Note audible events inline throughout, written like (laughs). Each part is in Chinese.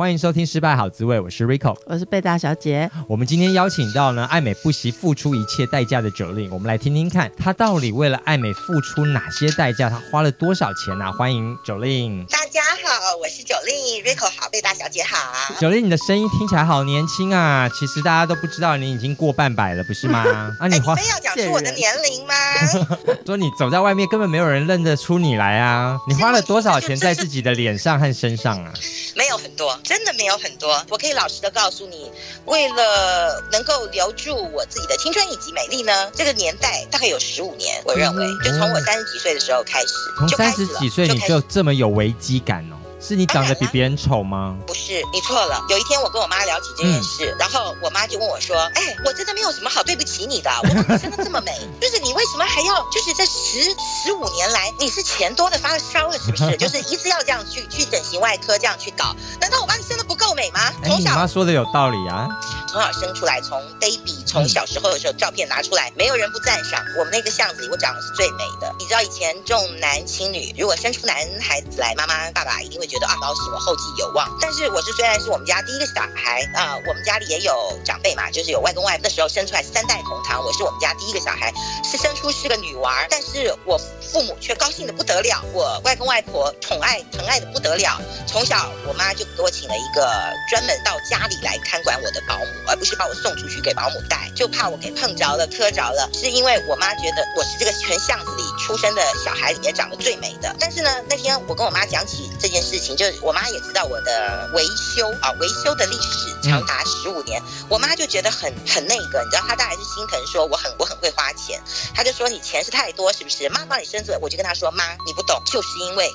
欢迎收听《失败好滋味》，我是 Rico，我是贝大小姐。我们今天邀请到呢，爱美不惜付出一切代价的 Jolin，我们来听听看，她到底为了爱美付出哪些代价？她花了多少钱呢、啊？欢迎 Jolin。大家好，我是 Jolin，Rico 好，贝大小姐好。Jolin，你的声音听起来好年轻啊！其实大家都不知道你已经过半百了，不是吗？(laughs) 啊，你花，非要讲出我的年龄吗？(laughs) 说你走在外面根本没有人认得出你来啊！(laughs) 你花了多少钱在自己的脸上和身上啊？没有很多，真的没有很多。我可以老实的告诉你，为了能够留住我自己的青春以及美丽呢，这个年代大概有十五年。我认为，就从我三十几岁的时候开始，从三十几岁你就这么有危机感哦。是你长得比别人丑吗？不是，你错了。有一天我跟我妈聊起这件事，嗯、然后我妈就问我说：“哎、欸，我真的没有什么好对不起你的，我真的 (laughs) 这么美，就是你为什么还要就是这十十五年来你是钱多的发烧了是不是？(laughs) 就是一直要这样去去整形外科这样去搞？难道我妈你生的不够美吗？从小、妈说的有道理啊。从小生出来，从 baby 从小时候的时候照片拿出来，没有人不赞赏我们那个巷子里我长得是最美的。你知道以前重男轻女，如果生出男孩子来，妈妈爸爸一定会觉得啊，恭喜我后继有望。但是我是虽然是我们家第一个小孩啊、我们家里也有长辈嘛，就是有外公外婆，的时候生出来三代同堂，我是我们家第一个小孩，是生出是个女娃，但是我父母却高兴的不得了，我外公外婆宠爱疼爱的不得了。从小我妈就给我请了一个专门到家里来看管我的保姆。而不是把我送出去给保姆带，就怕我给碰着了、磕着了。是因为我妈觉得我是这个全巷子里出生的小孩里面长得最美的。但是呢，那天我跟我妈讲起这件事情，就是我妈也知道我的维修啊，维修的历史长达十五年。我妈就觉得很很那个，你知道，她大概是心疼，说我很我很会花钱。她就说你钱是太多，是不是？妈帮你生我就跟他说，妈你不懂，就是因为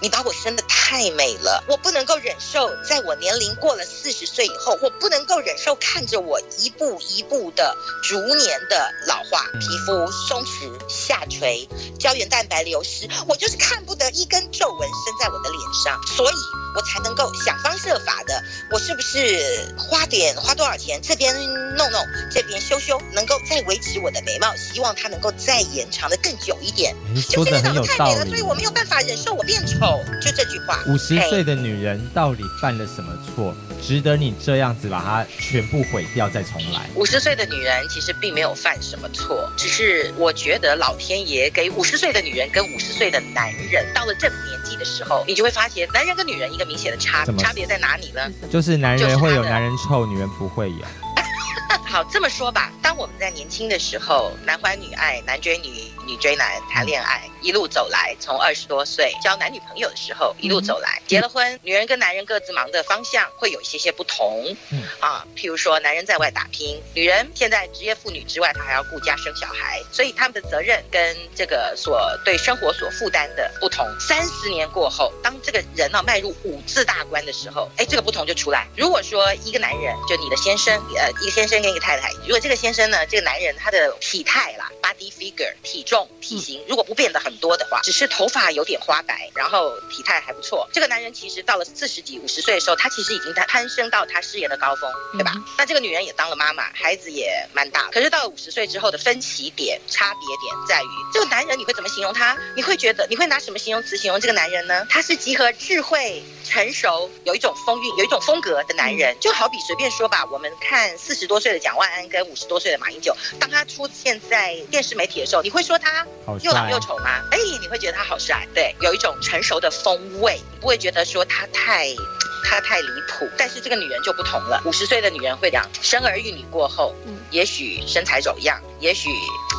你把我生得太美了，我不能够忍受，在我年龄过了四十岁以后，我不能够忍受看着我一步一步的逐年的老化，皮肤松弛下垂，胶原蛋白流失，我就是看不得一根皱纹生在我的脸上，所以我才能够想方设法的，我是不是花点花多少钱，这边弄弄，这边修修，能够再维持我的美貌，希望它能够再延长的更久一点。说的很有道理。所以我没有办法忍受我变丑，就这句话。五十岁的女人到底犯了什么错？值得你这样子把它全部毁掉再重来？五十岁的女人其实并没有犯什么错，只是我觉得老天爷给五十岁的女人跟五十岁的男人到了这个年纪的时候，你就会发现男人跟女人一个明显的差差别在哪里呢？就是男人会有男人臭，女人不会有。(laughs) 好，这么说吧，当我们在年轻的时候，男欢女爱，男追女，女追男，谈恋爱。一路走来，从二十多岁交男女朋友的时候，一路走来，结了婚，女人跟男人各自忙的方向会有一些些不同，嗯啊，譬如说，男人在外打拼，女人现在职业妇女之外，她还要顾家生小孩，所以他们的责任跟这个所对生活所负担的不同。三十年过后，当这个人呢迈入五字大关的时候，哎，这个不同就出来。如果说一个男人，就你的先生，呃，一个先生先给你太太，如果这个先生呢，这个男人他的体态啦，body figure，体重、体型，如果不变得很。多的话，只是头发有点花白，然后体态还不错。这个男人其实到了四十几、五十岁的时候，他其实已经攀升到他事业的高峰，对吧？嗯、那这个女人也当了妈妈，孩子也蛮大。可是到了五十岁之后的分歧点、差别点在于，这个男人你会怎么形容他？你会觉得你会拿什么形容词形容这个男人呢？他是集合智慧、成熟，有一种风韵、有一种风格的男人。就好比随便说吧，我们看四十多岁的蒋万安跟五十多岁的马英九，当他出现在电视媒体的时候，你会说他又老又丑吗？哎，你会觉得他好帅，对，有一种成熟的风味，你不会觉得说他太，她太离谱。但是这个女人就不同了，五十岁的女人会讲，生儿育女过后，嗯，也许身材走样，也许。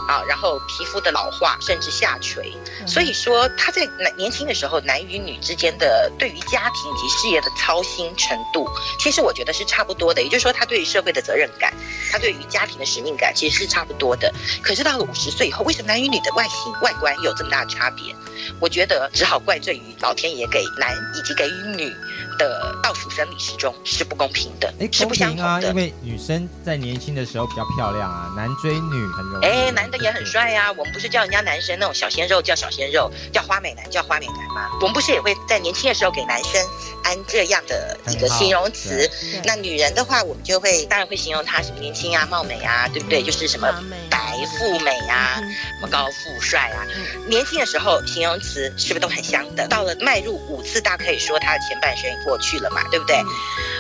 啊，然后皮肤的老化甚至下垂，所以说她在男年轻的时候，男与女之间的对于家庭以及事业的操心程度，其实我觉得是差不多的。也就是说，她对于社会的责任感，她对于家庭的使命感，其实是差不多的。可是到了五十岁以后，为什么男与女的外形外观有这么大的差别？我觉得只好怪罪于老天爷给男以及给予女的倒数生理时钟是不公平的，哎，是不相同的。啊，因为女生在年轻的时候比较漂亮啊，男追女很容易。哎，男的也很帅呀、啊。我们不是叫人家男生那种小鲜肉叫小鲜肉，叫花美男叫花美男吗？我们不是也会在年轻的时候给男生安这样的一个形容词？那女人的话，我们就会当然会形容她什么年轻啊、貌美啊，对不对？就是什么白富美啊、什么高富帅啊。年轻的时候形容词是不是都很相等？到了迈入五次大，可以说她的前半生过去了嘛，对不对？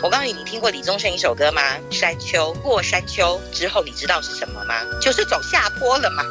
我告诉你，你听过李宗盛一首歌吗？山丘过山丘之后，你知道是什么吗？就是走下坡了嘛，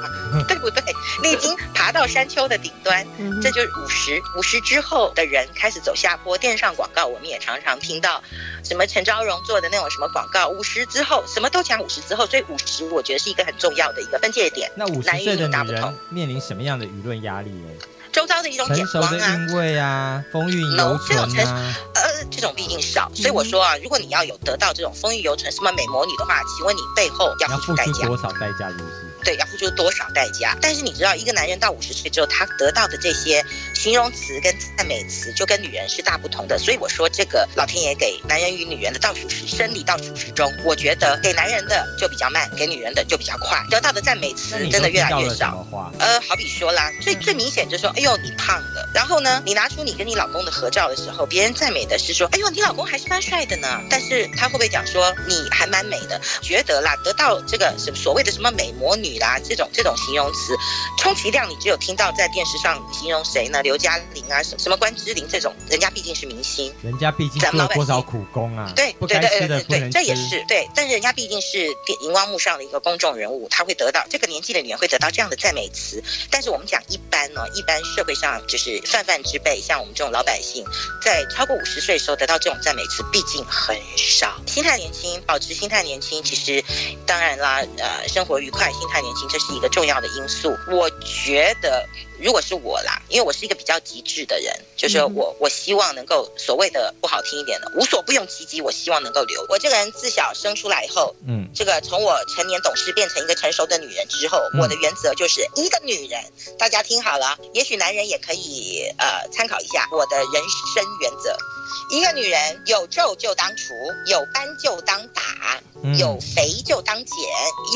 对不对？你已经爬到山丘的顶端，这就是五十。五十之后的人开始走下坡。电视上广告我们也常常听到，什么陈昭荣做的那种什么广告。五十之后什么都讲五十之后，所以五十我觉得是一个很重要的一个分界点。那五十岁的女人面临什么样的舆论压力呢？周遭的一种眼光啊，成熟的韵味啊，风韵犹存啊，呃，这种毕竟少，所以我说啊，如果你要有得到这种风韵犹存什么美魔女的话，请问你背后要付出代价多少代价？是不是？对，要付出多少代价？但是你知道，一个男人到五十岁之后，他得到的这些形容词跟赞美词，就跟女人是大不同的。所以我说，这个老天爷给男人与女人的倒数时生理倒数时钟，我觉得给男人的就比较慢，给女人的就比较快，得到的赞美词真的越来越少。呃，好比说啦，最最明显就是说，哎呦，你胖了。然后呢，你拿出你跟你老公的合照的时候，别人赞美的是说，哎呦，你老公还是蛮帅的呢。但是他会不会讲说你还蛮美的？觉得啦，得到这个什么所谓的什么美魔女。啦，这种这种形容词，充其量你只有听到在电视上形容谁呢？刘嘉玲啊，什么什么关之琳这种，人家毕竟是明星，人家毕竟做了多少苦工啊？对对对对对对，这也是对，但是人家毕竟是电荧光幕上的一个公众人物，他会得到这个年纪的女人会得到这样的赞美词。但是我们讲一般呢，一般社会上就是泛泛之辈，像我们这种老百姓，在超过五十岁的时候得到这种赞美词，毕竟很少。心态年轻，保持心态年轻，其实当然啦，呃，生活愉快，心态。年轻，这是一个重要的因素。我觉得，如果是我啦，因为我是一个比较极致的人，就是我，我希望能够所谓的不好听一点的，无所不用其极。我希望能够留。我这个人自小生出来以后，嗯，这个从我成年懂事变成一个成熟的女人之后，我的原则就是一个女人，大家听好了，也许男人也可以呃参考一下我的人生原则。一个女人有皱就当除，有斑就当打。有肥就当减，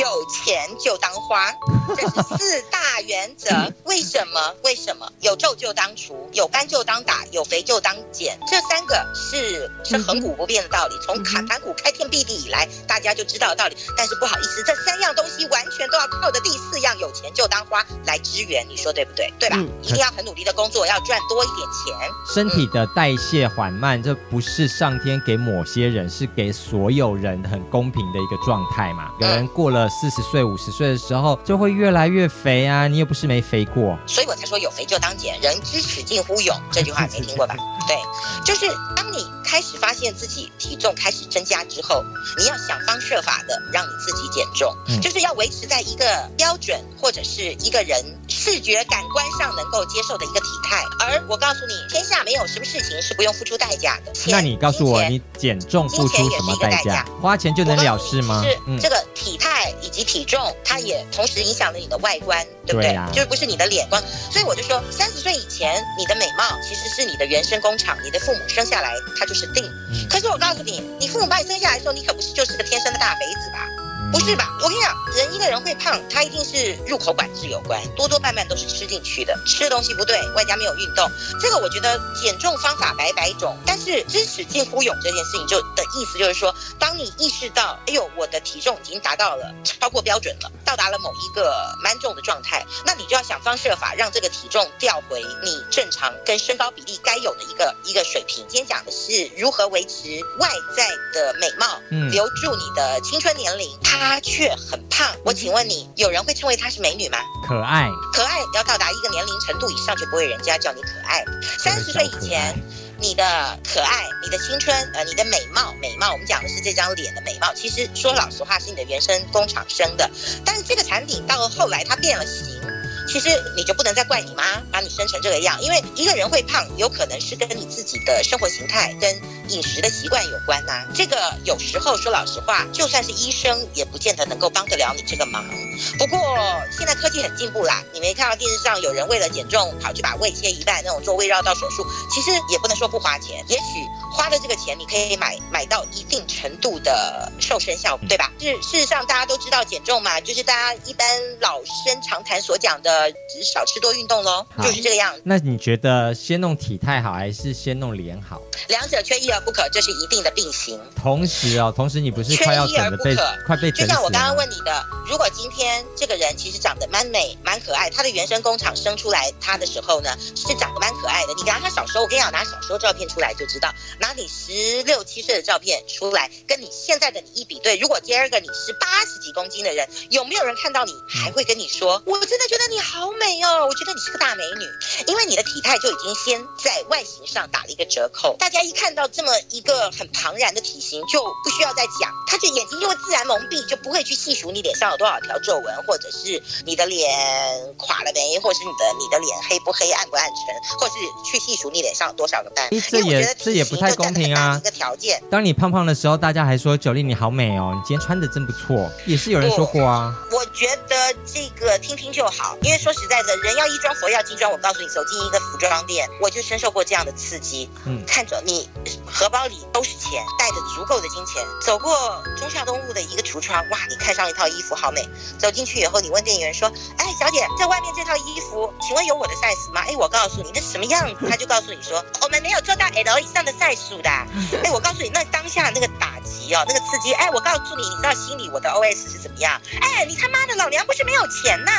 有钱就当花，这是四大原则。(laughs) 为什么？为什么？有皱就当除，有斑就当打，有肥就当减。这三个是是恒古不变的道理。从卡盘古开天辟地以来，大家就知道的道理。但是不好意思，这三样东西完全都要靠着第四样有钱就当花来支援。你说对不对？对吧？一定要很努力的工作，要赚多一点钱。身体的代谢缓慢，这不是上天给某些人，是给所有人很公平的一个状态嘛，有人过了四十岁、五十岁的时候，就会越来越肥啊。你又不是没肥过，所以我才说有肥就当减，人之耻近乎勇，这句话没听过吧？(laughs) 对，就是当你开始发现自己体重开始增加之后，你要想方设法的让你自己减重，嗯、就是要维持在一个标准或者是一个人视觉感官上能够接受的一个体态。而我告诉你，天下没有什么事情是不用付出代价的。那你告诉我，你减重付出什么代价？花钱就能了事吗？是这个体态以及体重，它也同时影响了你的外观，对不对？对啊、就是不是你的脸光。所以我就说，三十岁以前，你的美貌其实是你的原生工厂，你的父母生下来它就是定。嗯、可是我告诉你，你父母把你生下来的时候，你可不是就是个天生的大肥子吧？不是吧？我跟你讲，人一个人会胖，他一定是入口管制有关，多多半半都是吃进去的，吃的东西不对，外加没有运动。这个我觉得减重方法百百种，但是知耻近乎勇这件事情就的意思就是说，当你意识到，哎呦，我的体重已经达到了超过标准了，到达了某一个蛮重的状态，那你就要想方设法让这个体重调回你正常跟身高比例该有的一个一个水平。今天讲的是如何维持外在的美貌，嗯，留住你的青春年龄。她却很胖，我请问你，有人会称为她是美女吗？可爱，可爱要到达一个年龄程度以上，就不会人家叫你可爱。三十岁以前，你的可爱、你的青春、呃，你的美貌，美貌，我们讲的是这张脸的美貌。其实说老实话，是你的原生工厂生的，但是这个产品到了后来它变了形。其实你就不能再怪你妈把你生成这个样，因为一个人会胖，有可能是跟你自己的生活形态跟饮食的习惯有关呐。这个有时候说老实话，就算是医生也不见得能够帮得了你这个忙。不过现在科技很进步啦，你没看到电视上有人为了减重跑去把胃切一半那种做胃绕道手术，其实也不能说不花钱，也许。花了这个钱，你可以买买到一定程度的瘦身效果，对吧？是事实上大家都知道减重嘛，就是大家一般老生常谈所讲的，只是少吃多运动喽，就是这个样子。那你觉得先弄体态好，还是先弄脸好？两者缺一而不可，这是一定的并行。同时哦，同时你不是快要整的被快被？就像我刚刚问你的，如果今天这个人其实长得蛮美、蛮可爱，他的原生工厂生出来他的时候呢，是长得蛮可爱的。你拿他小时候，我跟你讲，拿小时候照片出来就知道，拿你十六七岁的照片出来，跟你现在的你一比对，如果第二个你是八十几公斤的人，有没有人看到你还会跟你说，我真的觉得你好美哦，我觉得你是个大美女，因为你的体态就已经先在外形上打了一个折扣。大家一看到这么一个很庞然的体型，就不需要再讲，他就眼睛就会自然蒙蔽，就不会去细数你脸上有多少条皱纹，或者是你的脸垮了没，或者是你的你的脸黑不黑、暗不暗沉，或是去细数你脸上有多少个斑。那我觉得这也不太公平啊！一个条件，当你胖胖的时候，大家还说 Jolin 你好美哦，你今天穿的真不错，也是有人说过啊。我，觉得这个听听就好，因为说实在的，人要衣装，佛要金装。我告诉你，走进一个服装店，我就深受过这样的刺激。嗯，看着你荷包里都是钱，带着足够的金钱，走过中孝东路的一个橱窗，哇，你看上一套衣服好美。走进去以后，你问店员说：“哎，小姐，在外面这套衣服，请问有我的 size 吗？”哎，我告诉你，那什么样子？他就告诉你说：“我们没有做到 L 以上的 size 的。”哎，我告诉你，那当下那个打击哦，那个刺激，哎，我告诉你，你知道心里我的 OS 是怎么样？哎，你他妈的老娘不是没有钱呐！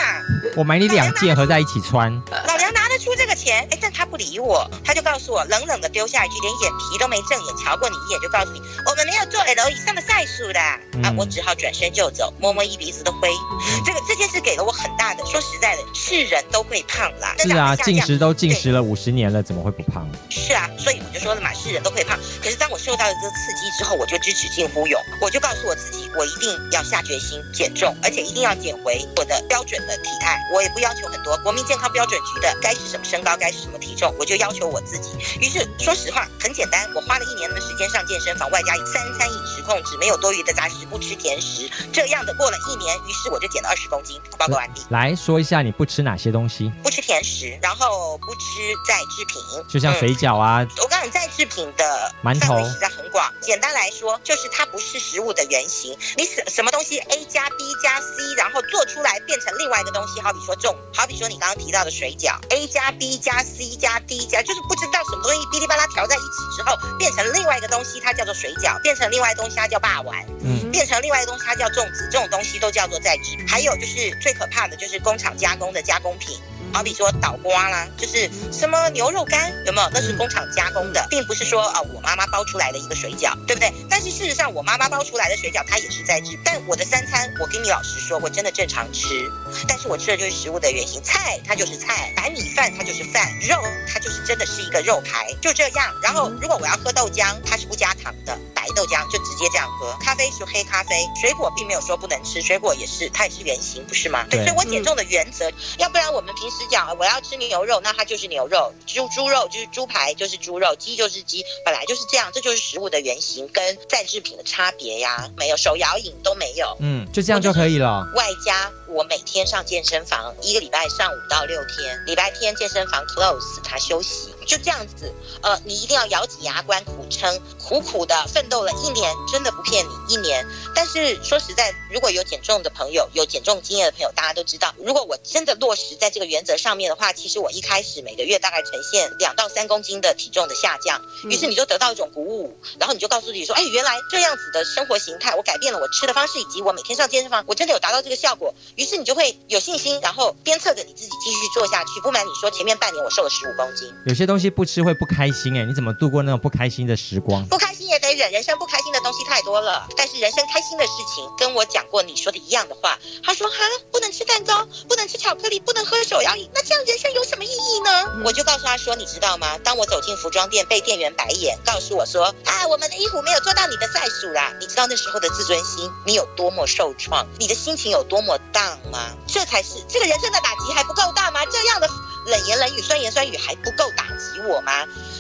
我买你两件合在一起穿。老娘拿得出这个钱，哎，但他不理我，他就告诉我，冷冷的丢下一句，连眼皮都没正眼瞧过你一眼，就告诉你，我们没有做 L 以上的 size 的。嗯、啊，我只好转身就走，摸摸一鼻子的灰。嗯、这个这件事给了我很大的，说实在的，是人都会胖啦。是啊，进食都进食了五十年了，怎么会不胖？是啊，所以我就说了嘛，是人都会胖。可是当我受到了这个刺激之后，我就知使劲忽悠，我就告诉我自己，我一定要下决心减重，而且一定要减回我的标准的体态。我也不要求很多，国民健康标准局的该是什么身高，该是什么体重，我就要求我自己。于是说实话，很简单，我花了一年的时间上健身房，外加三餐饮食控制，没有多余的杂食，不吃甜食，这样的过了一年，于是我就减了二十公斤。报告完毕。来说一下你不吃哪些东西？不吃甜食，然后不吃再制品，就像水饺啊。我告诉你，再制品的馒头实在很广。简单来说，就是它不是食物的原型。你什什么东西 A 加 B 加 C，然后做出来变成另外一个东西，好比说粽，好比说你刚刚提到的水饺，A 加 B 加 C 加 D 加，就是不知道什么东西哔哩吧啦调在一起之后，变成另外一个东西，它叫做水饺；变成另外一个东西，它叫霸丸；嗯，变成另外一个东西，它叫粽子。这种东西都叫做在制。还有就是最可怕的就是工厂加工的加工品。好比说倒瓜啦，就是什么牛肉干，有没有？那是工厂加工的，并不是说啊我妈妈包出来的一个水饺，对不对？但是事实上，我妈妈包出来的水饺它也是在制。但我的三餐，我跟你老实说，我真的正常吃，但是我吃的就是食物的原型，菜它就是菜，白米饭它就是饭，肉它就是真的是一个肉排，就这样。然后如果我要喝豆浆，它是不加糖的。白豆浆就直接这样喝，咖啡是黑咖啡，水果并没有说不能吃，水果也是，它也是原型，不是吗？对，所以我减重的原则，嗯、要不然我们平时讲我要吃牛肉，那它就是牛肉，猪猪肉就是猪排，就是猪肉，鸡就是鸡，本来就是这样，这就是食物的原型跟再制品的差别呀，没有手摇饮都没有，嗯，就这样就可以了。外加我每天上健身房，一个礼拜上五到六天，礼拜天健身房 close，他休息。就这样子，呃，你一定要咬紧牙关苦撑，苦苦的奋斗了一年，真的不骗你，一年。但是说实在，如果有减重的朋友，有减重经验的朋友，大家都知道，如果我真的落实在这个原则上面的话，其实我一开始每个月大概呈现两到三公斤的体重的下降，于是你就得到一种鼓舞，然后你就告诉自己说，哎，原来这样子的生活形态，我改变了我吃的方式，以及我每天上健身房，我真的有达到这个效果，于是你就会有信心，然后鞭策着你自己继续做下去。不瞒你说，前面半年我瘦了十五公斤，有些东西不吃会不开心哎，你怎么度过那种不开心的时光？不开心也得忍，人生不开心的东西太多了。但是人生开心的事情，跟我讲过你说的一样的话。他说哈，不能吃蛋糕，不能吃巧克力，不能喝手摇饮，那这样人生有什么意义呢？嗯、我就告诉他说，你知道吗？当我走进服装店，被店员白眼，告诉我说啊，我们的衣服没有做到你的 size 啦。你知道那时候的自尊心你有多么受创，你的心情有多么 down 吗？这才是这个人生的打击还不够大吗？这样的。冷言冷语、酸言酸语还不够打击我吗？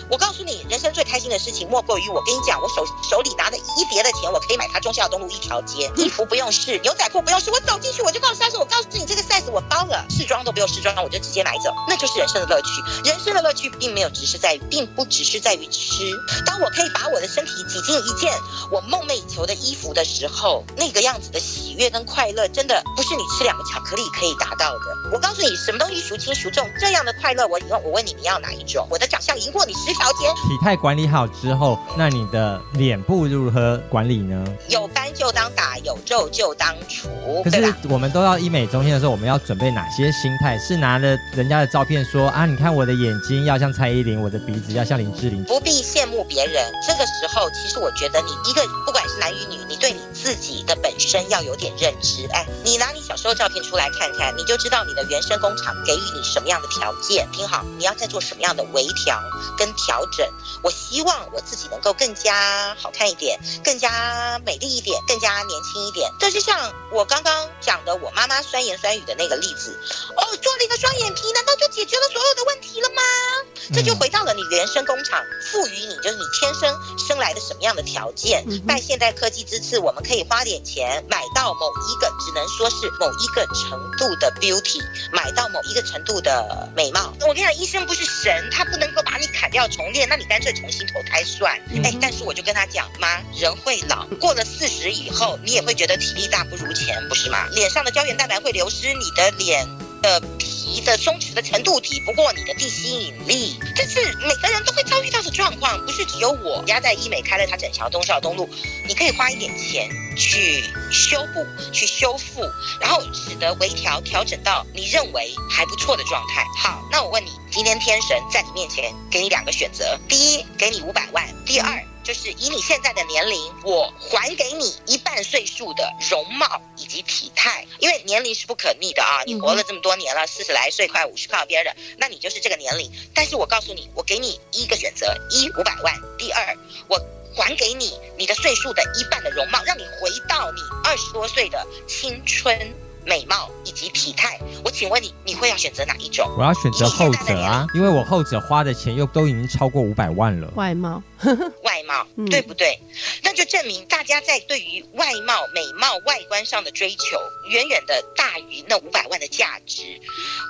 我告诉你，人生最开心的事情莫过于我跟你讲，我手手里拿的一叠的钱，我可以买他忠孝东路一条街，衣服不用试，牛仔裤不用试，我走进去我就告诉他说，我告诉你这个 size 我包了，试装都不用试装，我就直接买走，那就是人生的乐趣。人生的乐趣并没有只是在于，并不只是在于吃。当我可以把我的身体挤进一件我梦寐以求的衣服的时候，那个样子的喜悦跟快乐，真的不是你吃两个巧克力可以达到的。我告诉你，什么东西孰轻孰重，这样的快乐，我以后我问你，你要哪一种？我的长相赢过你十条街。体态管理好之后，那你的脸部如何管理呢？有斑就当打，有皱就当除。可是我们都要医美中心的时候，我们要准备哪些心态？是拿了人家的照片说啊，你看我的眼睛要像蔡依林，我的鼻子要像林志玲。不必羡慕别人。这个时候，其实我觉得你一个不管是男与女，你对你自己的本身要有点认知。哎，你拿你小时候照片出来看看，你就知道你的原生工厂给予你什么样的条件。听好，你要再做什么样的微调跟调整。我希望我自己能够更加好看一点，更加美丽一点，更加年轻一点。这就像我刚刚讲的，我妈妈酸言酸语的那个例子。哦，做了一个双眼皮，难道就解决了所有的问题了吗？这就回到了你原生工厂赋予你，就是你天生生来的什么样的条件。拜现代科技之赐，我们可以花点钱买到某一个，只能说是某一个程度的 beauty，买到某一个程度的美貌。我跟你讲，医生不是神，他不能够把你砍掉重练，那你干脆。重新投胎算，哎，但是我就跟他讲，妈，人会老，(laughs) 过了四十以后，你也会觉得体力大不如前，不是吗？脸上的胶原蛋白会流失，你的脸的皮的松弛的程度抵不过你的地心引力，这是每个人都会遭遇到的状况，不是只有我。压在医美开了他整条忠孝东路，你可以花一点钱去修补、去修复，然后使得微调调整到你认为还不错的状态。好，那我问你。今天天神在你面前给你两个选择：第一，给你五百万；第二，就是以你现在的年龄，我还给你一半岁数的容貌以及体态，因为年龄是不可逆的啊！你活了这么多年了，四十来岁，快五十靠边的，那你就是这个年龄。但是我告诉你，我给你一个选择：一五百万；第二，我还给你你的岁数的一半的容貌，让你回到你二十多岁的青春。美貌以及体态，我请问你，你会要选择哪一种？我要选择后者啊，因为我后者花的钱又都已经超过五百万了。外貌，(laughs) 外貌，对不对？嗯、那就证明大家在对于外貌、美貌、外观上的追求，远远的大于那五百万的价值。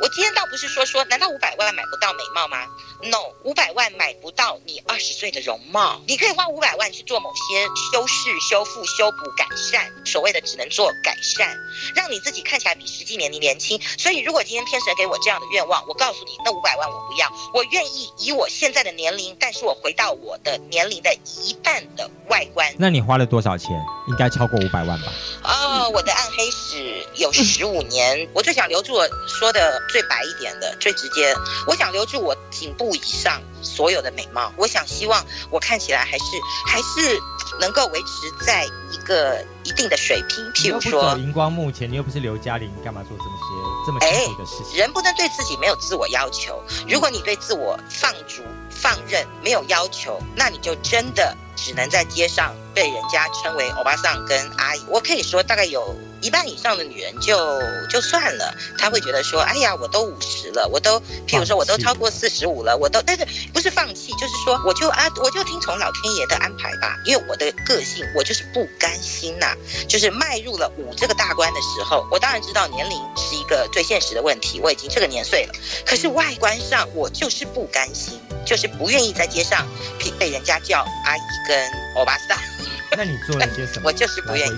我今天倒不是说说，难道五百万买不到美貌吗？No，五百万买不到你二十岁的容貌。你可以花五百万去做某些修饰、修复、修补、改善，所谓的只能做改善，让你自己。看起来比实际年龄年轻，所以如果今天天神给我这样的愿望，我告诉你，那五百万我不要，我愿意以我现在的年龄，但是我回到我的年龄的一半的外观。那你花了多少钱？应该超过五百万吧？哦，我的暗黑史有十五年，我最想留住我说的最白一点的、最直接，我想留住我颈部以上所有的美貌，我想希望我看起来还是还是能够维持在一个一定的水平。譬如说，荧光幕前，你又不是刘嘉玲，你干嘛做这么些这么辛苦的事情？人不能对自己没有自我要求。如果你对自我放逐、放任，没有要求，那你就真的只能在街上被人家称为欧巴桑跟阿姨。我可以说，大概有。一半以上的女人就就算了，她会觉得说，哎呀，我都五十了，我都，譬如说，我都超过四十五了，我都，但是不是放弃，就是说，我就啊，我就听从老天爷的安排吧，因为我的个性，我就是不甘心呐、啊，就是迈入了五这个大关的时候，我当然知道年龄是一个最现实的问题，我已经这个年岁了，可是外观上我就是不甘心，就是不愿意在街上被被人家叫阿姨跟欧巴桑。那你做了些什么？(laughs) 我就是不愿意。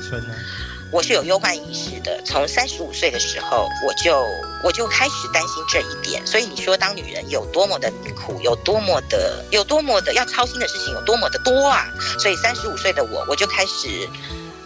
我是有忧患意识的，从三十五岁的时候，我就我就开始担心这一点。所以你说，当女人有多么的苦，有多么的有多么的要操心的事情，有多么的多啊！所以三十五岁的我，我就开始，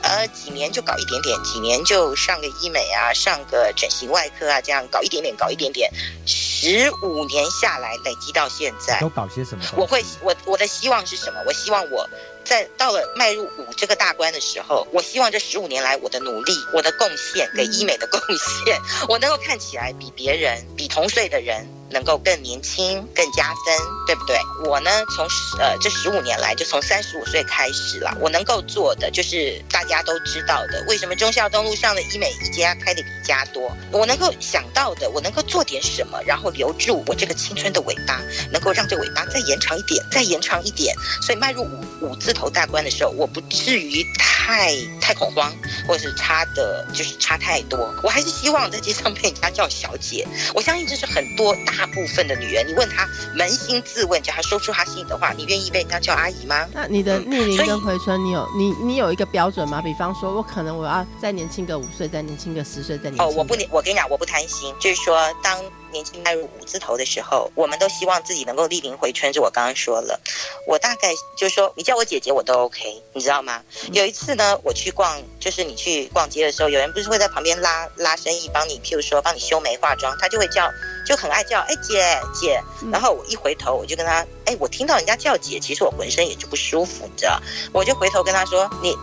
呃，几年就搞一点点，几年就上个医美啊，上个整形外科啊，这样搞一点点，搞一点点，十五年下来累积到现在，都搞些什么？我会，我我的希望是什么？我希望我。在到了迈入五这个大关的时候，我希望这十五年来我的努力、我的贡献给医美的贡献，我能够看起来比别人、比同岁的人能够更年轻、更加分，对不对？我呢，从呃这十五年来，就从三十五岁开始了，我能够做的就是大家都知道的，为什么忠孝东路上的医美一家开的比家多？我能够想到的，我能够做点什么，然后留住我这个青春的尾巴，能够让这尾巴再延长一点，再延长一点。所以迈入五五字头大关的时候，我不至于太太恐慌，或者是差的，就是差太多。我还是希望在街上被人家叫小姐。我相信这是很多大部分的女人，你问她扪心自问，叫她说出她心里的话，你愿意被人家叫阿姨吗？那你的逆龄跟回春，你有你你有一个标准吗？比方说，我可能我要再年轻个五岁，再年轻个十岁，再年轻。哦，我不年，我跟你讲，我不贪心，就是说当。年纪迈入五字头的时候，我们都希望自己能够逆龄回春。就我刚刚说了，我大概就是说，你叫我姐姐我都 OK，你知道吗？有一次呢，我去逛，就是你去逛街的时候，有人不是会在旁边拉拉生意，帮你，譬如说帮你修眉化妆，他就会叫，就很爱叫，哎姐姐。然后我一回头，我就跟他，哎，我听到人家叫姐，其实我浑身也就不舒服，你知道？我就回头跟他说，你。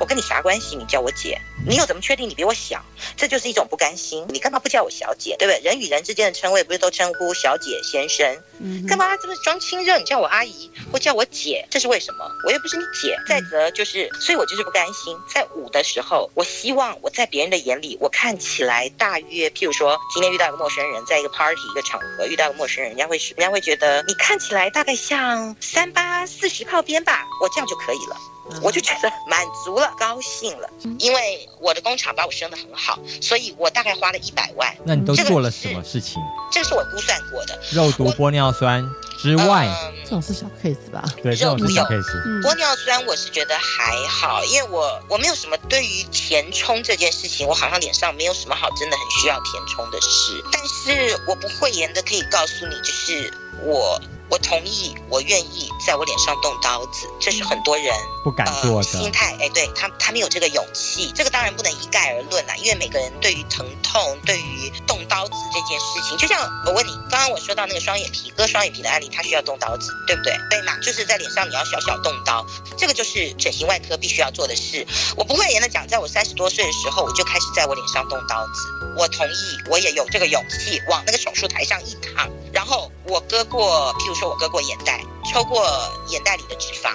我跟你啥关系？你叫我姐，你又怎么确定你比我小？这就是一种不甘心。你干嘛不叫我小姐？对不对？人与人之间的称谓不是都称呼小姐、先生？嗯，干嘛这么装亲热？你叫我阿姨或叫我姐，这是为什么？我又不是你姐。再则就是，所以我就是不甘心。在五的时候，我希望我在别人的眼里，我看起来大约，譬如说今天遇到一个陌生人，在一个 party 一个场合遇到一个陌生人，人家会人家会觉得你看起来大概像三八四十靠边吧，我这样就可以了。我就觉得满足了，高兴了，因为我的工厂把我生得很好，所以我大概花了一百万。那你都做了什么事情？这个是我估算过的。肉毒玻尿酸之外，嗯、这种是小 case 吧？对，这种是小 case。嗯、玻尿酸我是觉得还好，因为我我没有什么对于填充这件事情，我好像脸上没有什么好真的很需要填充的事。但是我不讳言的可以告诉你，就是我。我同意，我愿意在我脸上动刀子，这是很多人不敢做的、呃、心态。哎，对他，他没有这个勇气。这个当然不能一概而论啦，因为每个人对于疼痛、对于动刀子这件事情，就像我问你，刚刚我说到那个双眼皮割双眼皮的案例，他需要动刀子，对不对？对嘛，就是在脸上你要小小动刀，这个就是整形外科必须要做的事。我不会言的讲，在我三十多岁的时候，我就开始在我脸上动刀子。我同意，我也有这个勇气往那个手术台上一躺，然后我割过，譬如说。我割过眼袋，抽过眼袋里的脂肪，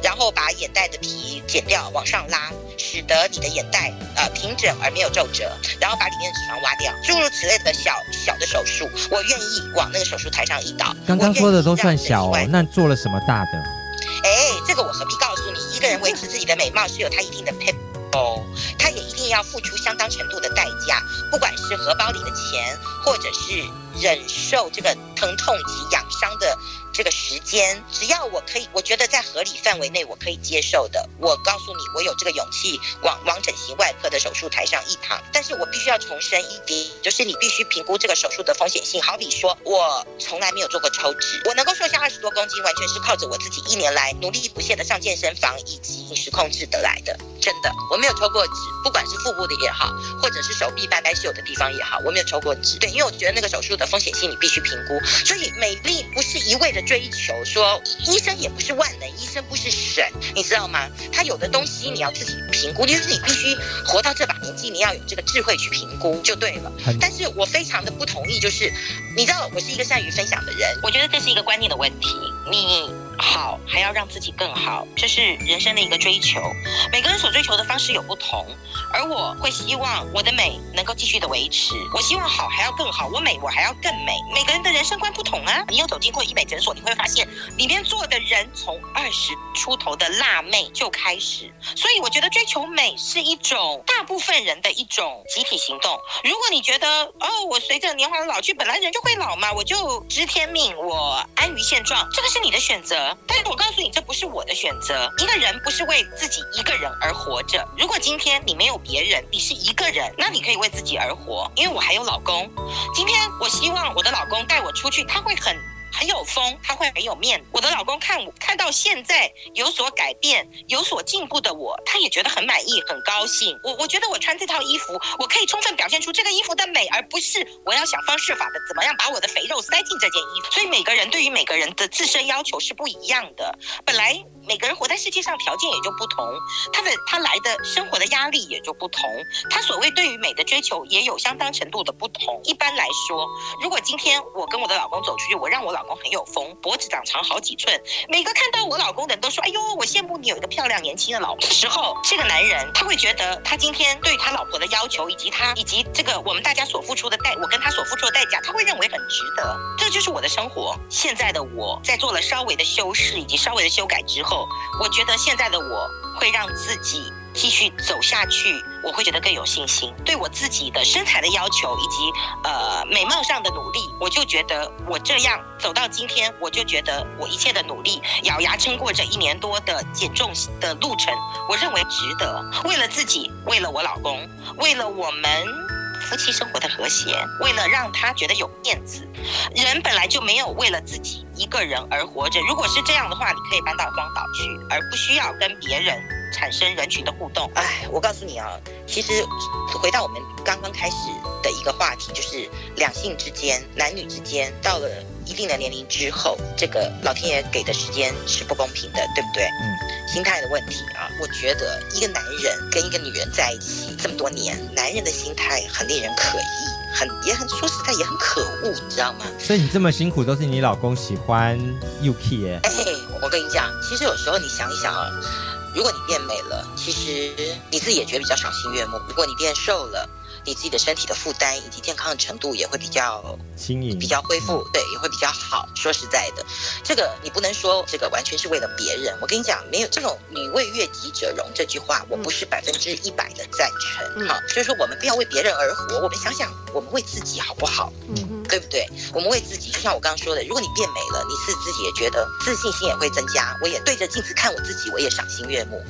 然后把眼袋的皮剪掉，往上拉，使得你的眼袋呃平整而没有皱褶，然后把里面的脂肪挖掉，诸如此类的小小的手术，我愿意往那个手术台上一倒。刚刚说的都算小哦，那做了什么大的？哎，这个我何必告诉你？一个人维持自己的美貌是有他一定的配哦，他也一要付出相当程度的代价，不管是荷包里的钱，或者是忍受这个疼痛及养伤的。这个时间，只要我可以，我觉得在合理范围内我可以接受的。我告诉你，我有这个勇气往往整形外科的手术台上一躺。但是我必须要重申一点，就是你必须评估这个手术的风险性。好比说，我从来没有做过抽脂，我能够瘦下二十多公斤，完全是靠着我自己一年来努力不懈的上健身房以及饮食控制得来的。真的，我没有抽过脂，不管是腹部的也好，或者是手臂半该是有的地方也好，我没有抽过脂。对，因为我觉得那个手术的风险性你必须评估。所以美丽不是一味的追求，说医生也不是万能，医生不是神，你知道吗？他有的东西你要自己评估，就是你必须活到这把年纪，你要有这个智慧去评估就对了。但是我非常的不同意，就是你知道我是一个善于分享的人，我觉得这是一个观念的问题。你。好，还要让自己更好，这是人生的一个追求。每个人所追求的方式有不同，而我会希望我的美能够继续的维持。我希望好还要更好，我美我还要更美。每个人的人生观不同啊。你有走进过医美诊所，你会发现里面坐的人从二十出头的辣妹就开始。所以我觉得追求美是一种大部分人的一种集体行动。如果你觉得哦，我随着年华的老去，本来人就会老嘛，我就知天命，我安于现状，这个是你的选择。但是我告诉你，这不是我的选择。一个人不是为自己一个人而活着。如果今天你没有别人，你是一个人，那你可以为自己而活。因为我还有老公。今天我希望我的老公带我出去，他会很。很有风，他会很有面。我的老公看我看到现在有所改变、有所进步的我，他也觉得很满意、很高兴。我我觉得我穿这套衣服，我可以充分表现出这个衣服的美，而不是我要想方设法的怎么样把我的肥肉塞进这件衣服。所以每个人对于每个人的自身要求是不一样的。本来每个人活在世界上条件也就不同，他的他来的生活的压力也就不同，他所谓对于美的追求也有相当程度的不同。一般来说，如果今天我跟我的老公走出去，我让我老公很有风，脖子长长好几寸，每个看到我老公的人都说：“哎呦，我羡慕你有一个漂亮年轻的老婆。”时候，这个男人他会觉得他今天对他老婆的要求，以及他 (laughs) 以及这个我们大家所付出的代，我跟他所付出的代价，他会认为很值得。这就是我的生活。现在的我在做了稍微的修饰以及稍微的修改之后，我觉得现在的我会让自己继续走下去，我会觉得更有信心。对我自己的身材的要求以及呃美貌上的努力，我就觉得我这样走到今天，我就觉得我一切的努力，咬牙撑过这一年多的减重的路程，我认为值得。为了自己，为了我老公，为了我们。夫妻生活的和谐，为了让他觉得有面子，人本来就没有为了自己一个人而活着。如果是这样的话，你可以搬到荒岛去，而不需要跟别人产生人群的互动。哎，我告诉你啊，其实回到我们刚刚开始的一个话题，就是两性之间、男女之间，到了一定的年龄之后，这个老天爷给的时间是不公平的，对不对？嗯，心态的问题啊，我觉得一个男人跟一个女人在一起。这么多年，男人的心态很令人可疑，很也很说实在也很可恶，你知道吗？所以你这么辛苦都是你老公喜欢 Yuki 耶？哎，我跟你讲，其实有时候你想一想啊，如果你变美了，其实你自己也觉得比较赏心悦目；如果你变瘦了，你自己的身体的负担以及健康的程度也会比较轻盈，比较恢复，对，也会比较好。说实在的，这个你不能说这个完全是为了别人。我跟你讲，没有这种“女为悦己者容”这句话，我不是百分之一百的赞成。好，就是说我们不要为别人而活，我们想想，我们为自己好不好？嗯，对不对？我们为自己，就像我刚刚说的，如果你变美了，你是自己也觉得自信心也会增加。我也对着镜子看我自己，我也赏心悦目。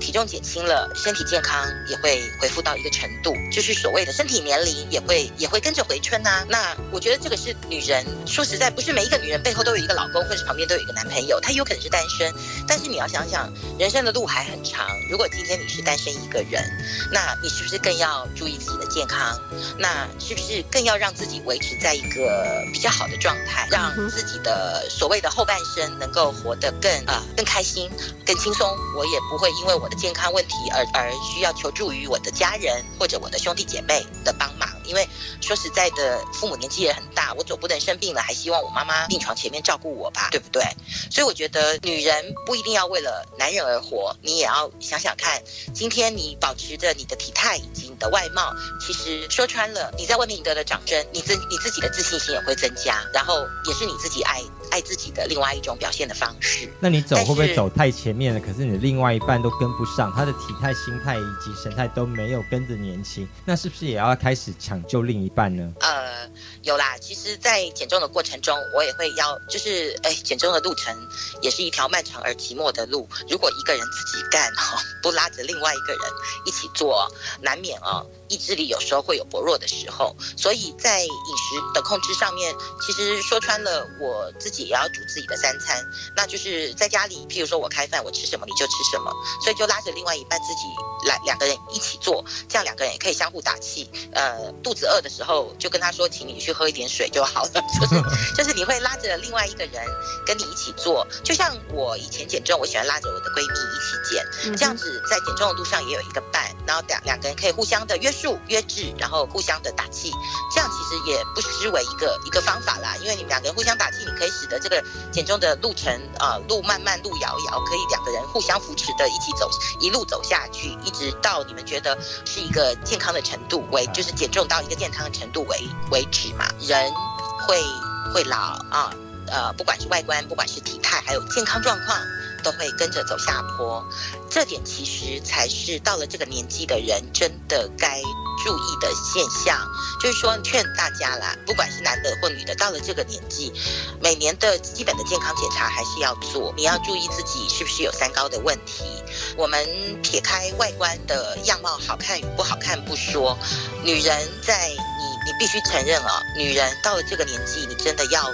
体重减轻了，身体健康也会恢复到一个程度，就是所谓。的身体年龄也会也会跟着回春呐、啊。那我觉得这个是女人说实在，不是每一个女人背后都有一个老公，或者旁边都有一个男朋友，她有可能是单身。但是你要想想，人生的路还很长。如果今天你是单身一个人，那你是不是更要注意自己的健康？那是不是更要让自己维持在一个比较好的状态，让自己的所谓的后半生能够活得更啊、呃、更开心、更轻松？我也不会因为我的健康问题而而需要求助于我的家人或者我的兄弟姐。妹的帮忙，因为说实在的，父母年纪也很大，我总不能生病了还希望我妈妈病床前面照顾我吧，对不对？所以我觉得女人不一定要为了男人而活，你也要想想看，今天你保持着你的体态以及你的外貌，其实说穿了，你在外面赢得了掌声，你自你自己的自信心也会增加，然后也是你自己爱爱自己的另外一种表现的方式。那你走会不会走太前面了？可是你的另外一半都跟不上，他的体态、心态以及神态都没有跟着年轻，那是不是？也要开始抢救另一半呢？呃，有啦。其实，在减重的过程中，我也会要，就是，哎，减重的路程也是一条漫长而寂寞的路。如果一个人自己干，哈，不拉着另外一个人一起做，难免啊。意志力有时候会有薄弱的时候，所以在饮食的控制上面，其实说穿了，我自己也要煮自己的三餐。那就是在家里，譬如说我开饭，我吃什么你就吃什么，所以就拉着另外一半自己来两个人一起做，这样两个人也可以相互打气。呃，肚子饿的时候就跟他说，请你去喝一点水就好了。(laughs) 就是 (laughs) 就是你会拉着另外一个人跟你一起做，就像我以前减重，我喜欢拉着我的闺蜜一起减，这样子在减重的路上也有一个伴，然后两两个人可以互相的约。数约制，然后互相的打气，这样其实也不失为一个一个方法啦。因为你们两个人互相打气，你可以使得这个减重的路程啊、路漫漫路遥遥，可以两个人互相扶持的一起走，一路走下去，一直到你们觉得是一个健康的程度为，就是减重到一个健康的程度为为止嘛。人会会老啊，呃，不管是外观，不管是体态，还有健康状况。都会跟着走下坡，这点其实才是到了这个年纪的人真的该注意的现象。就是说，劝大家啦，不管是男的或女的，到了这个年纪，每年的基本的健康检查还是要做。你要注意自己是不是有三高的问题。我们撇开外观的样貌好看与不好看不说，女人在你你必须承认啊，女人到了这个年纪，你真的要。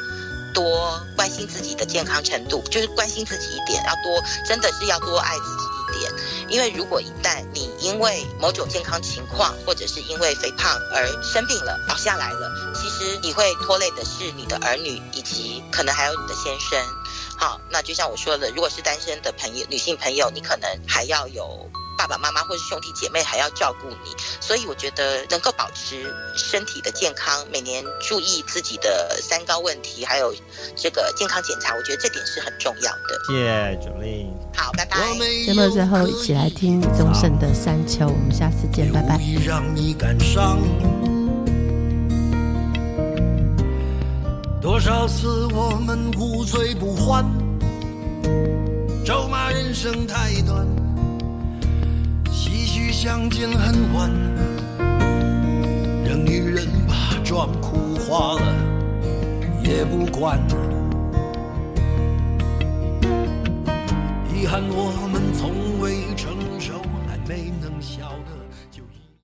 多关心自己的健康程度，就是关心自己一点，要多，真的是要多爱自己一点。因为如果一旦你因为某种健康情况，或者是因为肥胖而生病了，倒下来了，其实你会拖累的是你的儿女，以及可能还有你的先生。好，那就像我说的，如果是单身的朋友，女性朋友，你可能还要有。爸爸妈妈或是兄弟姐妹还要照顾你，所以我觉得能够保持身体的健康，每年注意自己的三高问题，还有这个健康检查，我觉得这点是很重要的。谢谢 Jolin，好，拜拜。节目最后一起来听李宗盛的《山丘》，我们下次见，拜拜。让你感伤，多少次我们无醉不欢，咒骂人生太短。相见恨晚，让女人把妆哭花了也不管。遗憾我们从未成熟，还没。